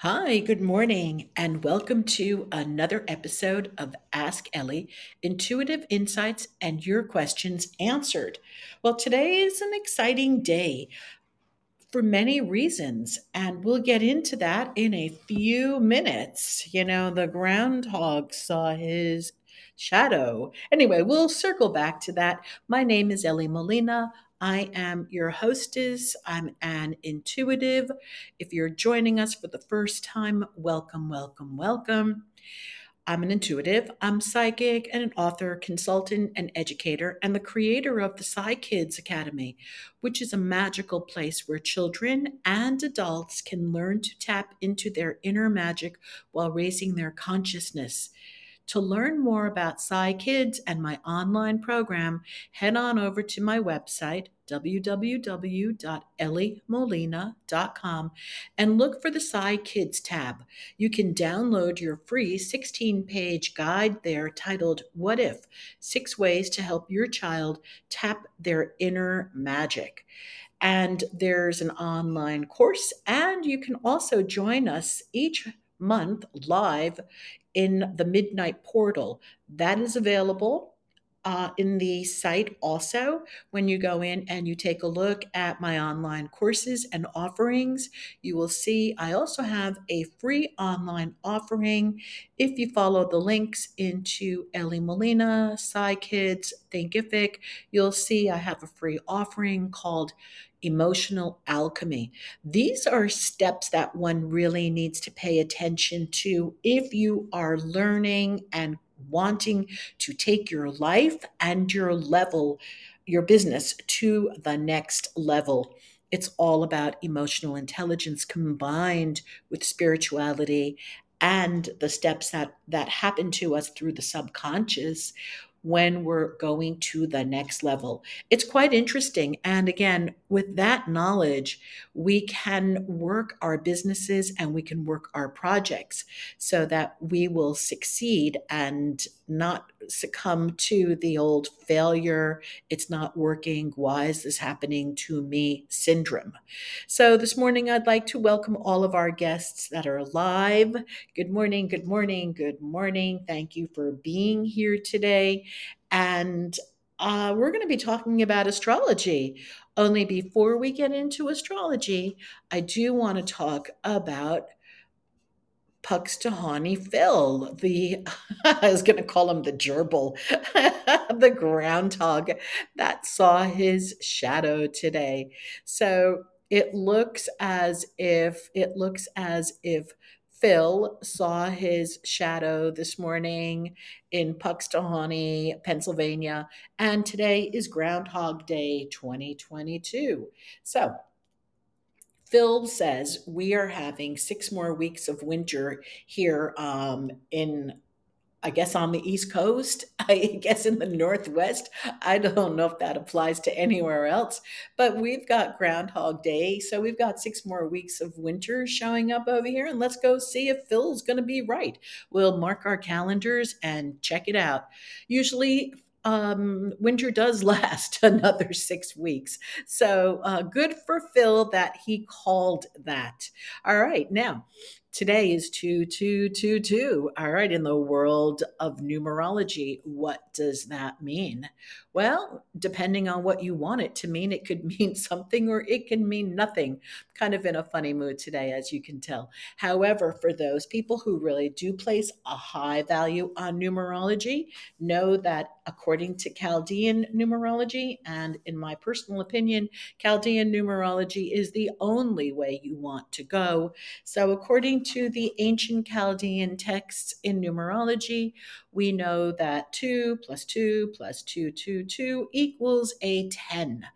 Hi, good morning, and welcome to another episode of Ask Ellie Intuitive Insights and Your Questions Answered. Well, today is an exciting day for many reasons, and we'll get into that in a few minutes. You know, the groundhog saw his shadow. Anyway, we'll circle back to that. My name is Ellie Molina. I am your hostess. I'm an intuitive. If you're joining us for the first time, welcome, welcome, welcome. I'm an intuitive, I'm psychic, and an author, consultant, and educator, and the creator of the Psy Kids Academy, which is a magical place where children and adults can learn to tap into their inner magic while raising their consciousness. To learn more about Psy Kids and my online program, head on over to my website, www.elliemolina.com, and look for the Psy Kids tab. You can download your free 16 page guide there titled What If Six Ways to Help Your Child Tap Their Inner Magic and there's an online course and you can also join us each month live in the Midnight Portal. That is available uh, in the site also when you go in and you take a look at my online courses and offerings you will see i also have a free online offering if you follow the links into ellie molina Psy kids thinkific you'll see i have a free offering called emotional alchemy. These are steps that one really needs to pay attention to if you are learning and wanting to take your life and your level, your business to the next level. It's all about emotional intelligence combined with spirituality and the steps that that happen to us through the subconscious when we're going to the next level. It's quite interesting. And again, with that knowledge, we can work our businesses and we can work our projects so that we will succeed and not succumb to the old failure, it's not working, why is this happening to me syndrome. So this morning, I'd like to welcome all of our guests that are live. Good morning, good morning, good morning. Thank you for being here today. And uh, we're going to be talking about astrology. Only before we get into astrology, I do want to talk about Punxsutawney Phil, the I was going to call him the gerbil, the groundhog that saw his shadow today. So it looks as if it looks as if Phil saw his shadow this morning in Punxsutawney, Pennsylvania, and today is Groundhog Day 2022. So Phil says we are having six more weeks of winter here um, in, I guess, on the East Coast. I guess in the Northwest. I don't know if that applies to anywhere else, but we've got Groundhog Day. So we've got six more weeks of winter showing up over here. And let's go see if Phil's going to be right. We'll mark our calendars and check it out. Usually, um, winter does last another six weeks. So uh, good for Phil that he called that. All right, now Today is 2222. All right, in the world of numerology, what does that mean? Well, depending on what you want it to mean, it could mean something or it can mean nothing. Kind of in a funny mood today, as you can tell. However, for those people who really do place a high value on numerology, know that according to Chaldean numerology, and in my personal opinion, Chaldean numerology is the only way you want to go. So, according to the ancient Chaldean texts in numerology, we know that 2 plus 2 plus 2, 2, 2 equals a 10.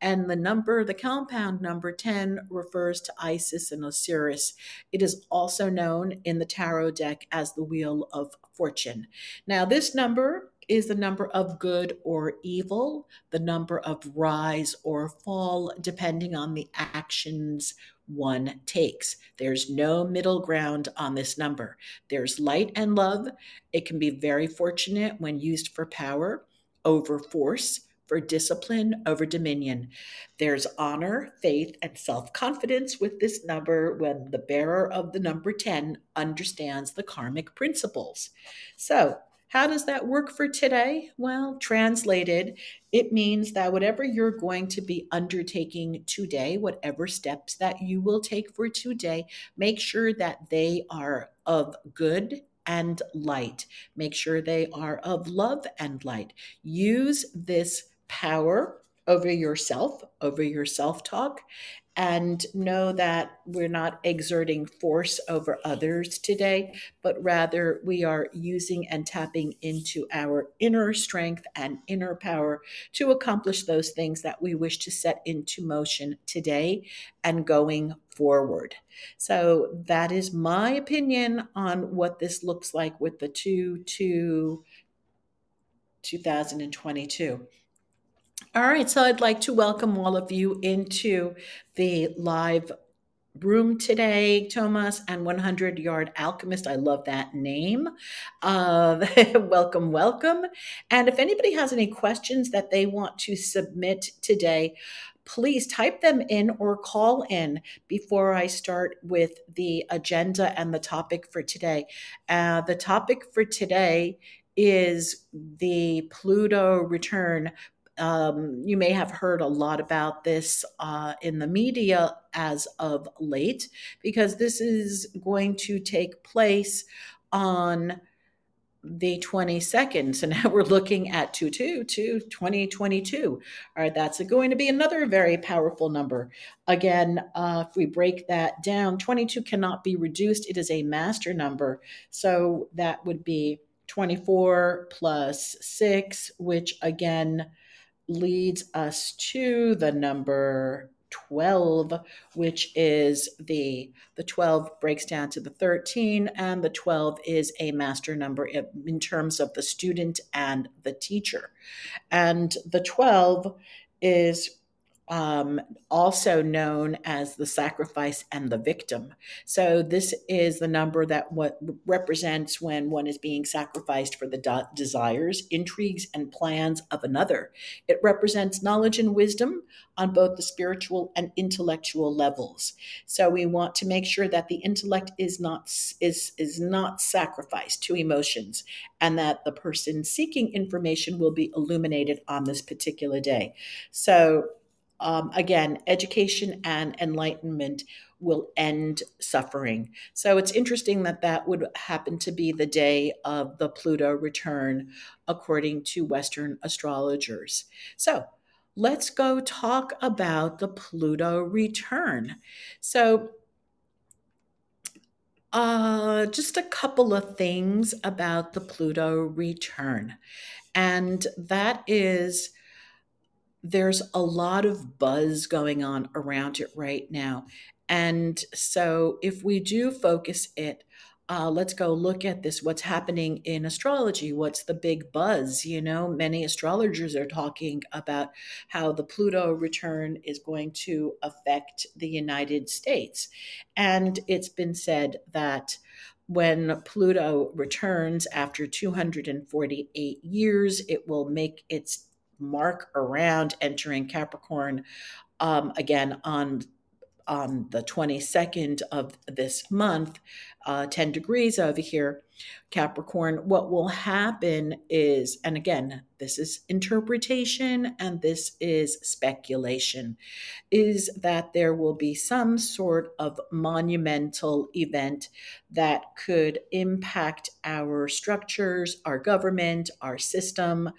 And the number, the compound number 10, refers to Isis and Osiris. It is also known in the tarot deck as the Wheel of Fortune. Now, this number is the number of good or evil, the number of rise or fall, depending on the actions one takes. There's no middle ground on this number. There's light and love. It can be very fortunate when used for power over force, for discipline over dominion. There's honor, faith, and self confidence with this number when the bearer of the number 10 understands the karmic principles. So, how does that work for today? Well, translated, it means that whatever you're going to be undertaking today, whatever steps that you will take for today, make sure that they are of good and light. Make sure they are of love and light. Use this power over yourself, over your self talk, and know that we're not exerting force over others today, but rather we are using and tapping into our inner strength and inner power to accomplish those things that we wish to set into motion today and going forward. So that is my opinion on what this looks like with the 2 to 2022. All right, so I'd like to welcome all of you into the live room today, Thomas and 100 Yard Alchemist. I love that name. Uh, welcome, welcome. And if anybody has any questions that they want to submit today, please type them in or call in before I start with the agenda and the topic for today. Uh, the topic for today is the Pluto return um, you may have heard a lot about this uh, in the media as of late, because this is going to take place on the 22nd. So now we're looking at 2 2 to 2022. All right, that's going to be another very powerful number. Again, uh, if we break that down, 22 cannot be reduced, it is a master number. So that would be 24 plus 6, which again, leads us to the number 12 which is the the 12 breaks down to the 13 and the 12 is a master number in terms of the student and the teacher. And the 12 is um, also known as the sacrifice and the victim. So this is the number that what represents when one is being sacrificed for the de- desires, intrigues, and plans of another. It represents knowledge and wisdom on both the spiritual and intellectual levels. So we want to make sure that the intellect is not is is not sacrificed to emotions, and that the person seeking information will be illuminated on this particular day. So um, again, education and enlightenment will end suffering. So it's interesting that that would happen to be the day of the Pluto return, according to Western astrologers. So let's go talk about the Pluto return. So, uh, just a couple of things about the Pluto return, and that is there's a lot of buzz going on around it right now. And so, if we do focus it, uh, let's go look at this. What's happening in astrology? What's the big buzz? You know, many astrologers are talking about how the Pluto return is going to affect the United States. And it's been said that when Pluto returns after 248 years, it will make its mark around entering Capricorn um, again on on the 22nd of this month, uh, 10 degrees over here, Capricorn, what will happen is, and again, this is interpretation and this is speculation, is that there will be some sort of monumental event that could impact our structures, our government, our system,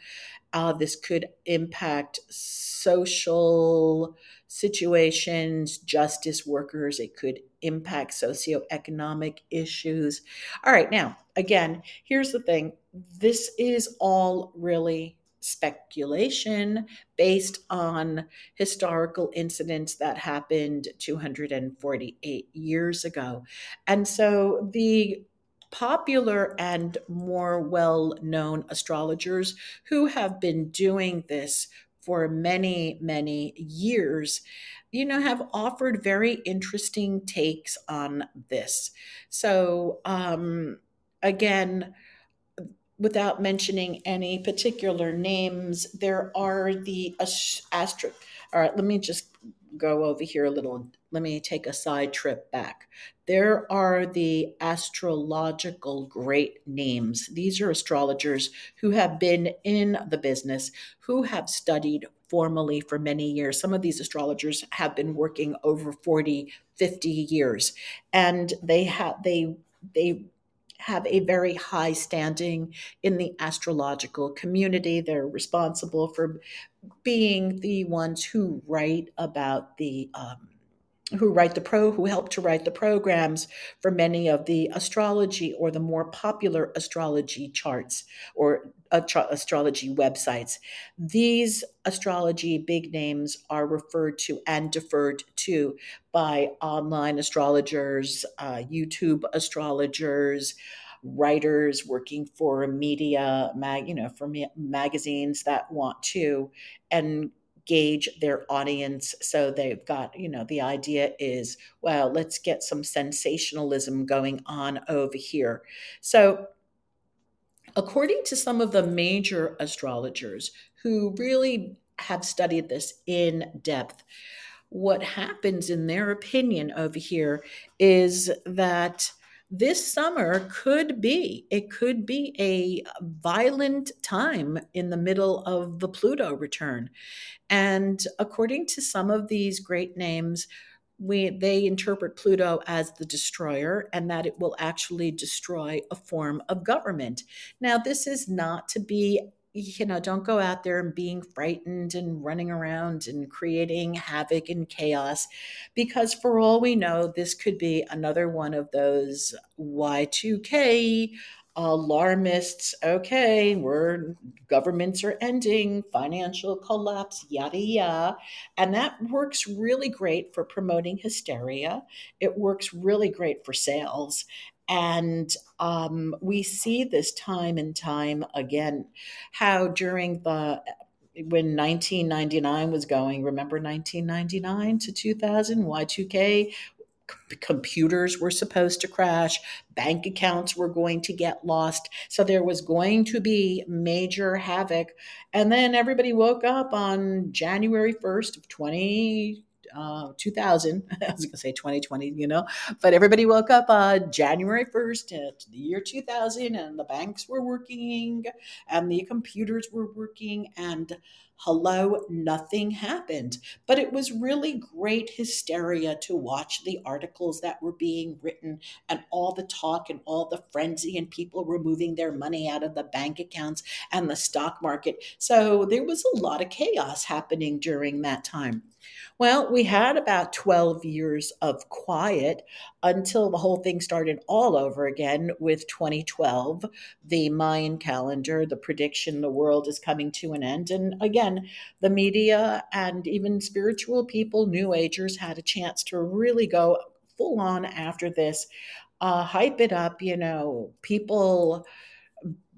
uh, this could impact social situations, justice workers. It could impact socioeconomic issues. All right, now, again, here's the thing this is all really speculation based on historical incidents that happened 248 years ago. And so the popular and more well known astrologers who have been doing this for many, many years, you know, have offered very interesting takes on this. So, um, again, without mentioning any particular names, there are the astro. All right, let me just go over here a little. Let me take a side trip back. There are the astrological great names. These are astrologers who have been in the business, who have studied formally for many years. Some of these astrologers have been working over 40, 50 years, and they have they they have a very high standing in the astrological community. They're responsible for being the ones who write about the um, who write the pro who help to write the programs for many of the astrology or the more popular astrology charts or astrology websites. These astrology big names are referred to and deferred to by online astrologers uh, youtube astrologers writers working for media mag you know for ma- magazines that want to and gauge their audience. So they've got you know the idea is well let's get some sensationalism going on over here. So according to some of the major astrologers who really have studied this in depth what happens in their opinion over here is that this summer could be it could be a violent time in the middle of the pluto return. And according to some of these great names we they interpret pluto as the destroyer and that it will actually destroy a form of government. Now this is not to be you know, don't go out there and being frightened and running around and creating havoc and chaos because for all we know, this could be another one of those Y2K alarmists. Okay, we're governments are ending, financial collapse, yada yada. And that works really great for promoting hysteria. It works really great for sales. And um, we see this time and time again how during the when 1999 was going, remember 1999 to 2000, Y2K, computers were supposed to crash, bank accounts were going to get lost. So there was going to be major havoc. And then everybody woke up on January 1st of 20 uh, 2000. I was going to say 2020, you know, but everybody woke up uh, January 1st, the year 2000, and the banks were working and the computers were working, and hello, nothing happened. But it was really great hysteria to watch the articles that were being written and all the talk and all the frenzy and people removing their money out of the bank accounts and the stock market. So there was a lot of chaos happening during that time. Well, we had about 12 years of quiet until the whole thing started all over again with 2012, the Mayan calendar, the prediction the world is coming to an end. And again, the media and even spiritual people, New Agers, had a chance to really go full on after this, uh, hype it up, you know, people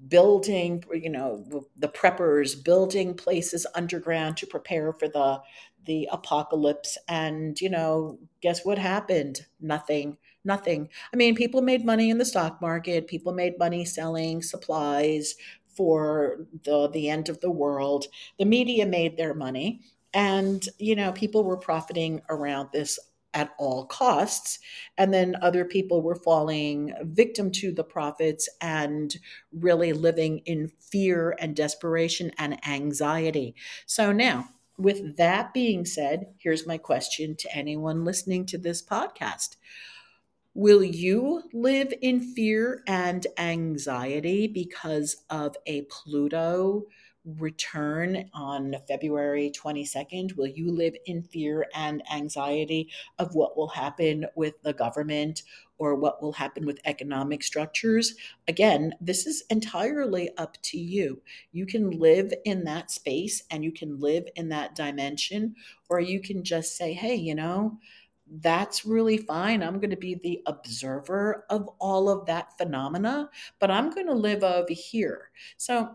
building you know the preppers building places underground to prepare for the the apocalypse. And you know guess what happened? Nothing nothing. I mean people made money in the stock market. People made money selling supplies for the the end of the world. The media made their money. And you know people were profiting around this at all costs. And then other people were falling victim to the profits and really living in fear and desperation and anxiety. So now, with that being said, here's my question to anyone listening to this podcast. Will you live in fear and anxiety because of a Pluto return on February 22nd? Will you live in fear and anxiety of what will happen with the government or what will happen with economic structures? Again, this is entirely up to you. You can live in that space and you can live in that dimension, or you can just say, hey, you know, that's really fine. I'm going to be the observer of all of that phenomena, but I'm going to live over here. So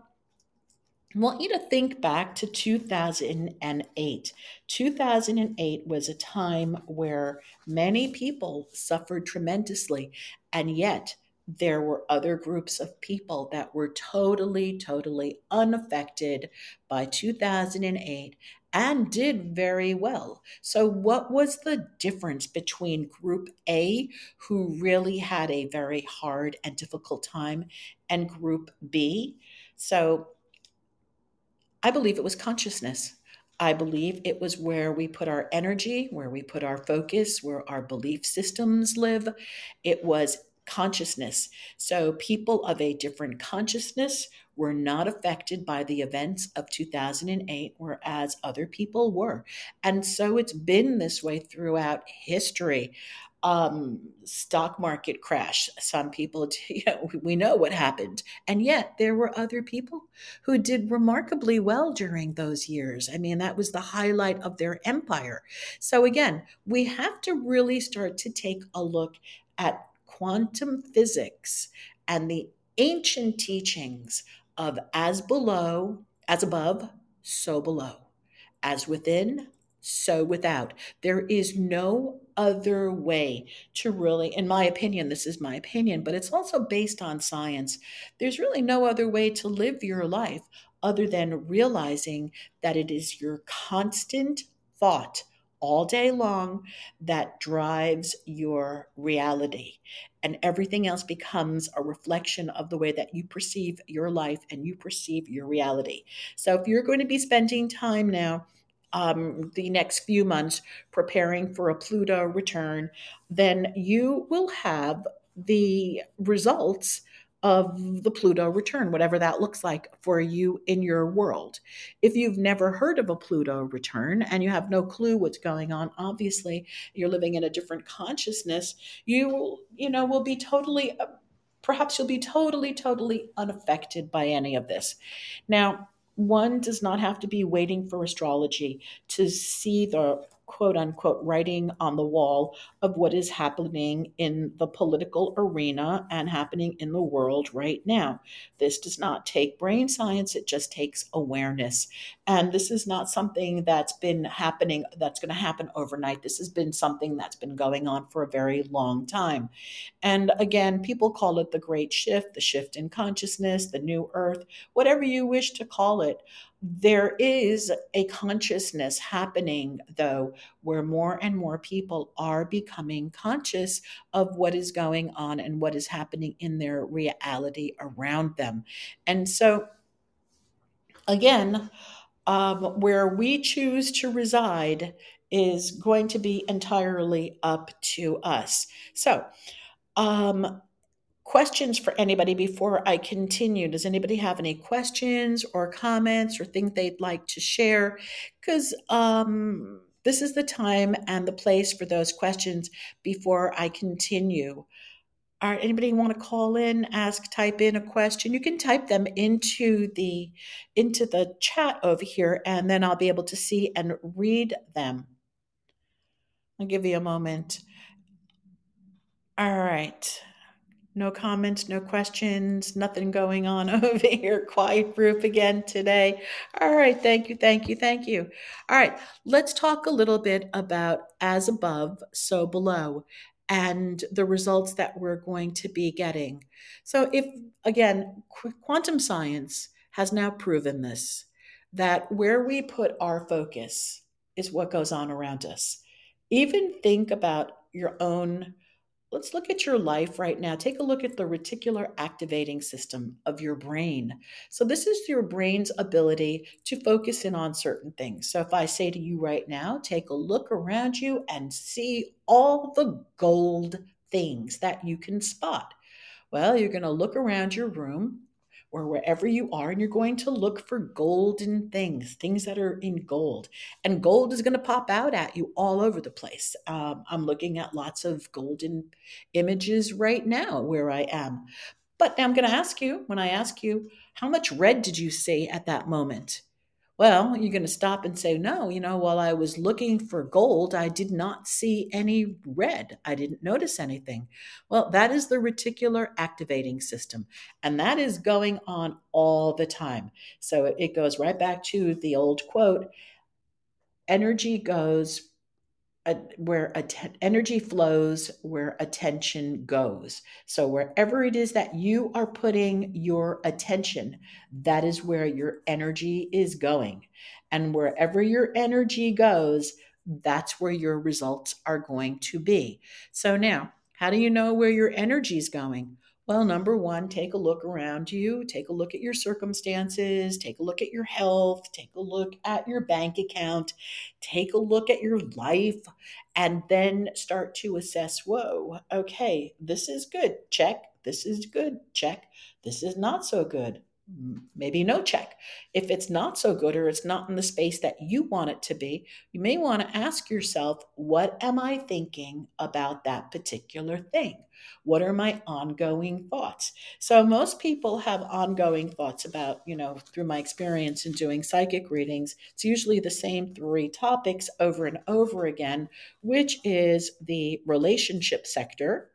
Want you to think back to 2008. 2008 was a time where many people suffered tremendously, and yet there were other groups of people that were totally, totally unaffected by 2008 and did very well. So, what was the difference between Group A, who really had a very hard and difficult time, and Group B? So, I believe it was consciousness. I believe it was where we put our energy, where we put our focus, where our belief systems live. It was consciousness. So people of a different consciousness were not affected by the events of 2008, whereas other people were. And so it's been this way throughout history um, stock market crash. Some people, you know, we know what happened. And yet there were other people who did remarkably well during those years. I mean, that was the highlight of their empire. So again, we have to really start to take a look at quantum physics and the ancient teachings of as below, as above, so below, as within, so without. There is no other way to really, in my opinion, this is my opinion, but it's also based on science. There's really no other way to live your life other than realizing that it is your constant thought all day long that drives your reality. And everything else becomes a reflection of the way that you perceive your life and you perceive your reality. So if you're going to be spending time now, um, the next few months preparing for a Pluto return, then you will have the results of the Pluto return, whatever that looks like for you in your world. If you've never heard of a Pluto return and you have no clue what's going on, obviously you're living in a different consciousness, you you know will be totally perhaps you'll be totally totally unaffected by any of this. Now, one does not have to be waiting for astrology to see the quote unquote writing on the wall of what is happening in the political arena and happening in the world right now. This does not take brain science, it just takes awareness. And this is not something that's been happening, that's going to happen overnight. This has been something that's been going on for a very long time. And again, people call it the great shift, the shift in consciousness, the new earth, whatever you wish to call it. There is a consciousness happening, though, where more and more people are becoming conscious of what is going on and what is happening in their reality around them. And so, again, um, where we choose to reside is going to be entirely up to us. So, um, questions for anybody before I continue? Does anybody have any questions or comments or things they'd like to share? Because um, this is the time and the place for those questions before I continue. All right, anybody want to call in, ask, type in a question? You can type them into the into the chat over here, and then I'll be able to see and read them. I'll give you a moment. All right. No comments, no questions, nothing going on over here. Quiet group again today. All right, thank you, thank you, thank you. All right, let's talk a little bit about as above, so below, and the results that we're going to be getting. So, if again, qu- quantum science has now proven this that where we put our focus is what goes on around us. Even think about your own let's look at your life right now. Take a look at the reticular activating system of your brain. So, this is your brain's ability to focus in on certain things. So, if I say to you right now, take a look around you and see all the gold things that you can spot. Well, you're going to look around your room or wherever you are, and you're going to look for golden things, things that are in gold. And gold is going to pop out at you all over the place. Um, I'm looking at lots of golden images right now where I am. But now I'm going to ask you, when I ask you, how much red did you see at that moment? Well, you're going to stop and say, no, you know, while I was looking for gold, I did not see any red. I didn't notice anything. Well, that is the reticular activating system, and that is going on all the time. So it goes right back to the old quote energy goes where att- energy flows, where attention goes. So, wherever it is that you are putting your attention, that is where your energy is going. And wherever your energy goes, that's where your results are going to be. So, now, how do you know where your energy is going? Well, number one, take a look around you, take a look at your circumstances, take a look at your health, take a look at your bank account, take a look at your life, and then start to assess whoa, okay, this is good, check. This is good, check. This is not so good, maybe no check. If it's not so good or it's not in the space that you want it to be, you may want to ask yourself, what am I thinking about that particular thing? What are my ongoing thoughts? So, most people have ongoing thoughts about, you know, through my experience in doing psychic readings, it's usually the same three topics over and over again, which is the relationship sector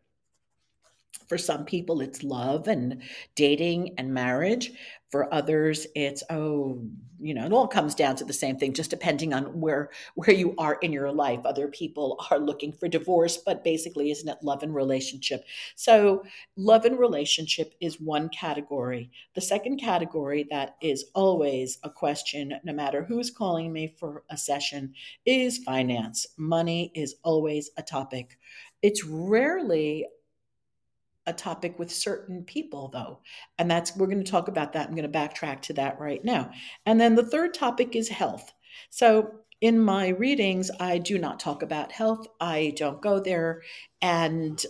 for some people, it's love and dating and marriage. For others, it's oh, you know, it all comes down to the same thing, just depending on where where you are in your life. Other people are looking for divorce, but basically, isn't it love and relationship? So, love and relationship is one category. The second category that is always a question, no matter who's calling me for a session, is finance. Money is always a topic. It's rarely a topic with certain people though and that's we're going to talk about that i'm going to backtrack to that right now. And then the third topic is health. So in my readings i do not talk about health i don't go there and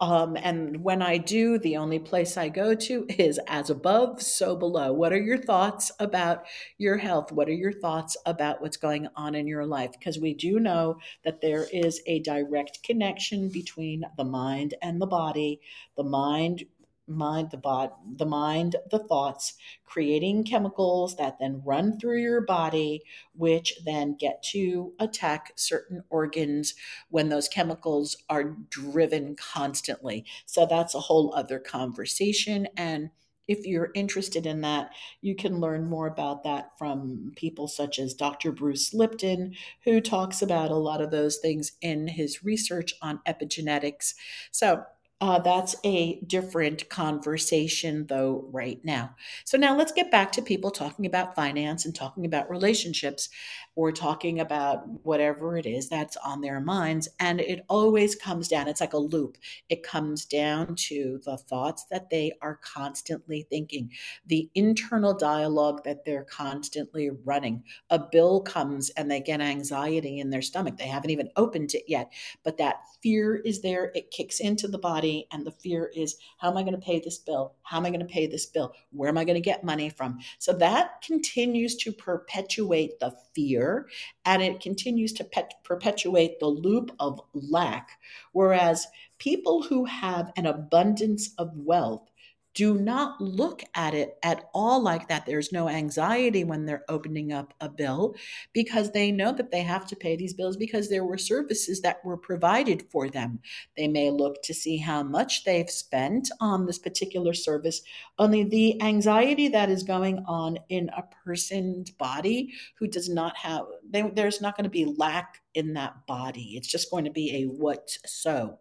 um, and when I do, the only place I go to is as above, so below. What are your thoughts about your health? What are your thoughts about what's going on in your life? Because we do know that there is a direct connection between the mind and the body. The mind mind the body the mind the thoughts creating chemicals that then run through your body which then get to attack certain organs when those chemicals are driven constantly so that's a whole other conversation and if you're interested in that, you can learn more about that from people such as Dr. Bruce Lipton, who talks about a lot of those things in his research on epigenetics. So, uh, that's a different conversation, though, right now. So, now let's get back to people talking about finance and talking about relationships or talking about whatever it is that's on their minds. And it always comes down, it's like a loop. It comes down to the thoughts that they are constantly thinking, the internal dialogue that they're constantly running. A bill comes and they get anxiety in their stomach. They haven't even opened it yet, but that fear is there. It kicks into the body body and the fear is how am i going to pay this bill? How am i going to pay this bill? Where am i going to get money from? So that continues to perpetuate the fear and it continues to pet- perpetuate the loop of lack. Whereas people who have an abundance of wealth do not look at it at all like that. There's no anxiety when they're opening up a bill because they know that they have to pay these bills because there were services that were provided for them. They may look to see how much they've spent on this particular service, only the anxiety that is going on in a person's body who does not have, they, there's not going to be lack in that body. It's just going to be a what so.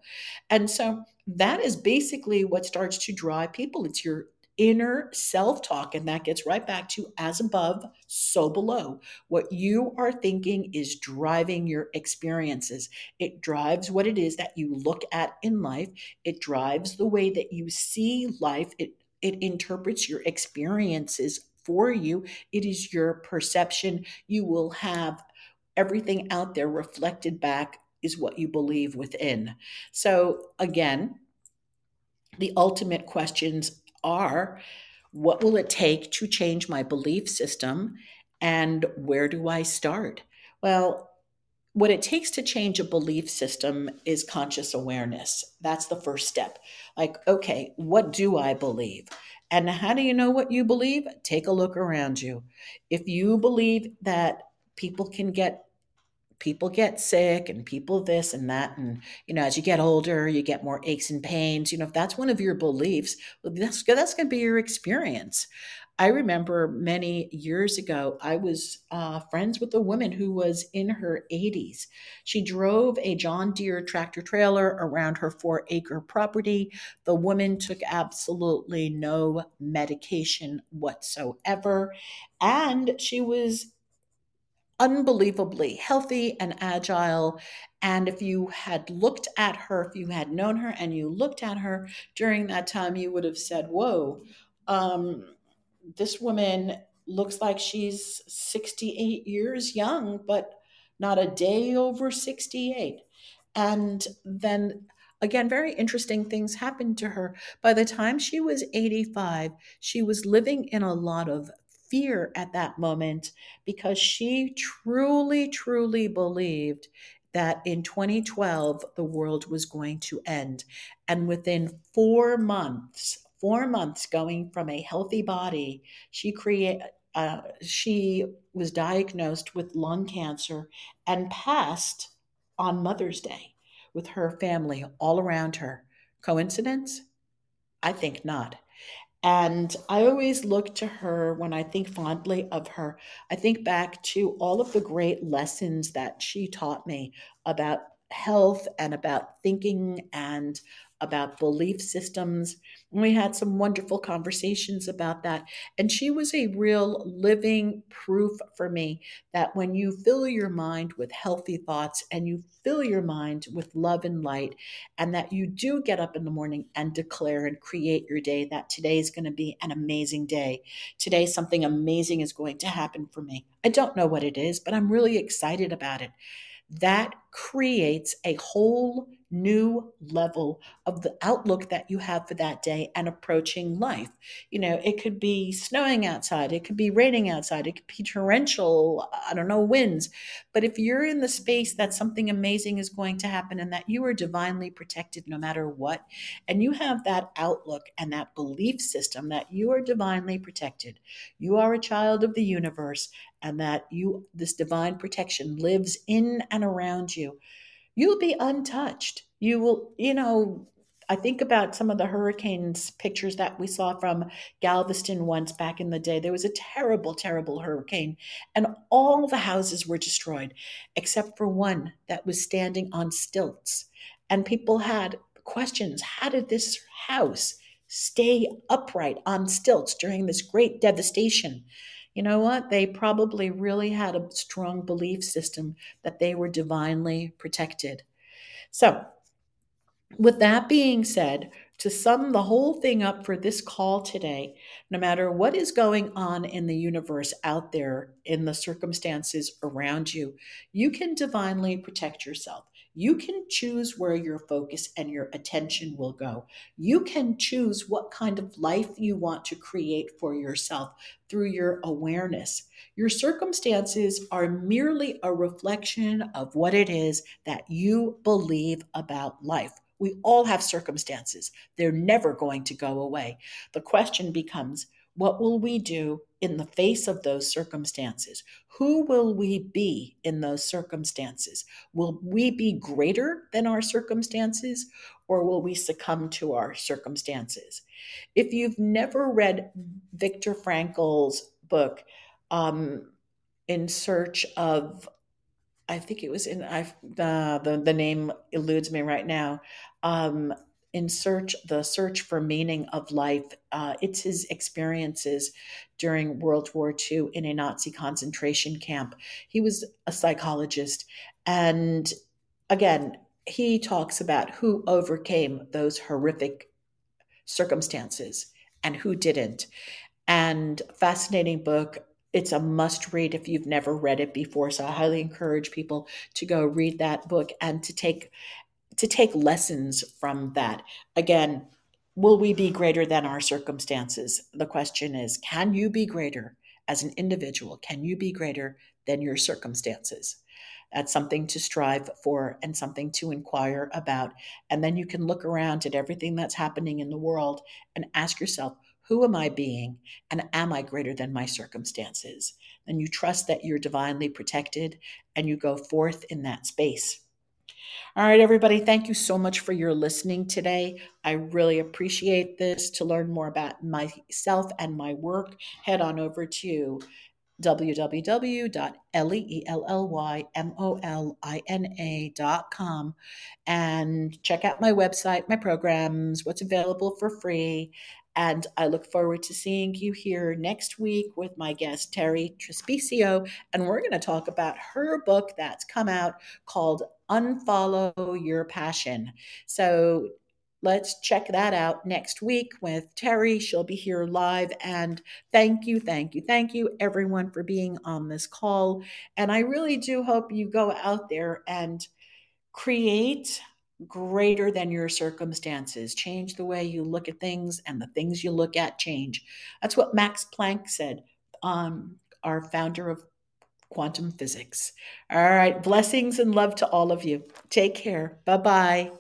And so that is basically what starts to drive people. It's your inner self talk. And that gets right back to as above, so below. What you are thinking is driving your experiences. It drives what it is that you look at in life, it drives the way that you see life. It, it interprets your experiences for you. It is your perception. You will have everything out there reflected back is what you believe within. So, again, the ultimate questions are what will it take to change my belief system and where do I start? Well, what it takes to change a belief system is conscious awareness. That's the first step. Like, okay, what do I believe? And how do you know what you believe? Take a look around you. If you believe that people can get people get sick and people this and that and you know as you get older you get more aches and pains you know if that's one of your beliefs well, that's that's going to be your experience I remember many years ago, I was uh, friends with a woman who was in her 80s. She drove a John Deere tractor trailer around her four acre property. The woman took absolutely no medication whatsoever, and she was unbelievably healthy and agile. And if you had looked at her, if you had known her and you looked at her during that time, you would have said, Whoa, um, this woman looks like she's 68 years young, but not a day over 68. And then again, very interesting things happened to her. By the time she was 85, she was living in a lot of fear at that moment because she truly, truly believed that in 2012 the world was going to end. And within four months, four months going from a healthy body, she create uh, she was diagnosed with lung cancer and passed on Mother's Day with her family all around her. Coincidence? I think not. And I always look to her when I think fondly of her. I think back to all of the great lessons that she taught me about health and about thinking and about belief systems. We had some wonderful conversations about that. And she was a real living proof for me that when you fill your mind with healthy thoughts and you fill your mind with love and light, and that you do get up in the morning and declare and create your day that today is going to be an amazing day. Today, something amazing is going to happen for me. I don't know what it is, but I'm really excited about it that creates a whole new level of the outlook that you have for that day and approaching life. You know, it could be snowing outside, it could be raining outside, it could be torrential, I don't know, winds. But if you're in the space that something amazing is going to happen and that you are divinely protected no matter what, and you have that outlook and that belief system that you are divinely protected, you are a child of the universe, and that you this divine protection lives in and around you you'll be untouched. You will you know i think about some of the hurricanes pictures that we saw from galveston once back in the day. There was a terrible terrible hurricane and all the houses were destroyed except for one that was standing on stilts. And people had questions how did this house stay upright on stilts during this great devastation you know what? They probably really had a strong belief system that they were divinely protected. So, with that being said, to sum the whole thing up for this call today, no matter what is going on in the universe out there in the circumstances around you, you can divinely protect yourself. You can choose where your focus and your attention will go. You can choose what kind of life you want to create for yourself through your awareness. Your circumstances are merely a reflection of what it is that you believe about life. We all have circumstances. They're never going to go away. The question becomes what will we do in the face of those circumstances? Who will we be in those circumstances? Will we be greater than our circumstances or will we succumb to our circumstances? If you've never read Viktor Frankl's book, um, In Search of I think it was in I uh, the the name eludes me right now. Um, in search the search for meaning of life. Uh, it's his experiences during World War II in a Nazi concentration camp. He was a psychologist, and again, he talks about who overcame those horrific circumstances and who didn't. And fascinating book. It's a must read if you've never read it before. So I highly encourage people to go read that book and to take to take lessons from that. Again, will we be greater than our circumstances? The question is, can you be greater as an individual? Can you be greater than your circumstances? That's something to strive for and something to inquire about. And then you can look around at everything that's happening in the world and ask yourself, who am I being? And am I greater than my circumstances? And you trust that you're divinely protected and you go forth in that space. All right, everybody, thank you so much for your listening today. I really appreciate this. To learn more about myself and my work, head on over to www.elliemolina.com and check out my website, my programs, what's available for free. And I look forward to seeing you here next week with my guest, Terri Trespicio. And we're going to talk about her book that's come out called Unfollow Your Passion. So let's check that out next week with Terri. She'll be here live. And thank you, thank you, thank you, everyone, for being on this call. And I really do hope you go out there and create greater than your circumstances. Change the way you look at things, and the things you look at change. That's what Max Planck said, um, our founder of quantum physics. All right, blessings and love to all of you. Take care. Bye bye.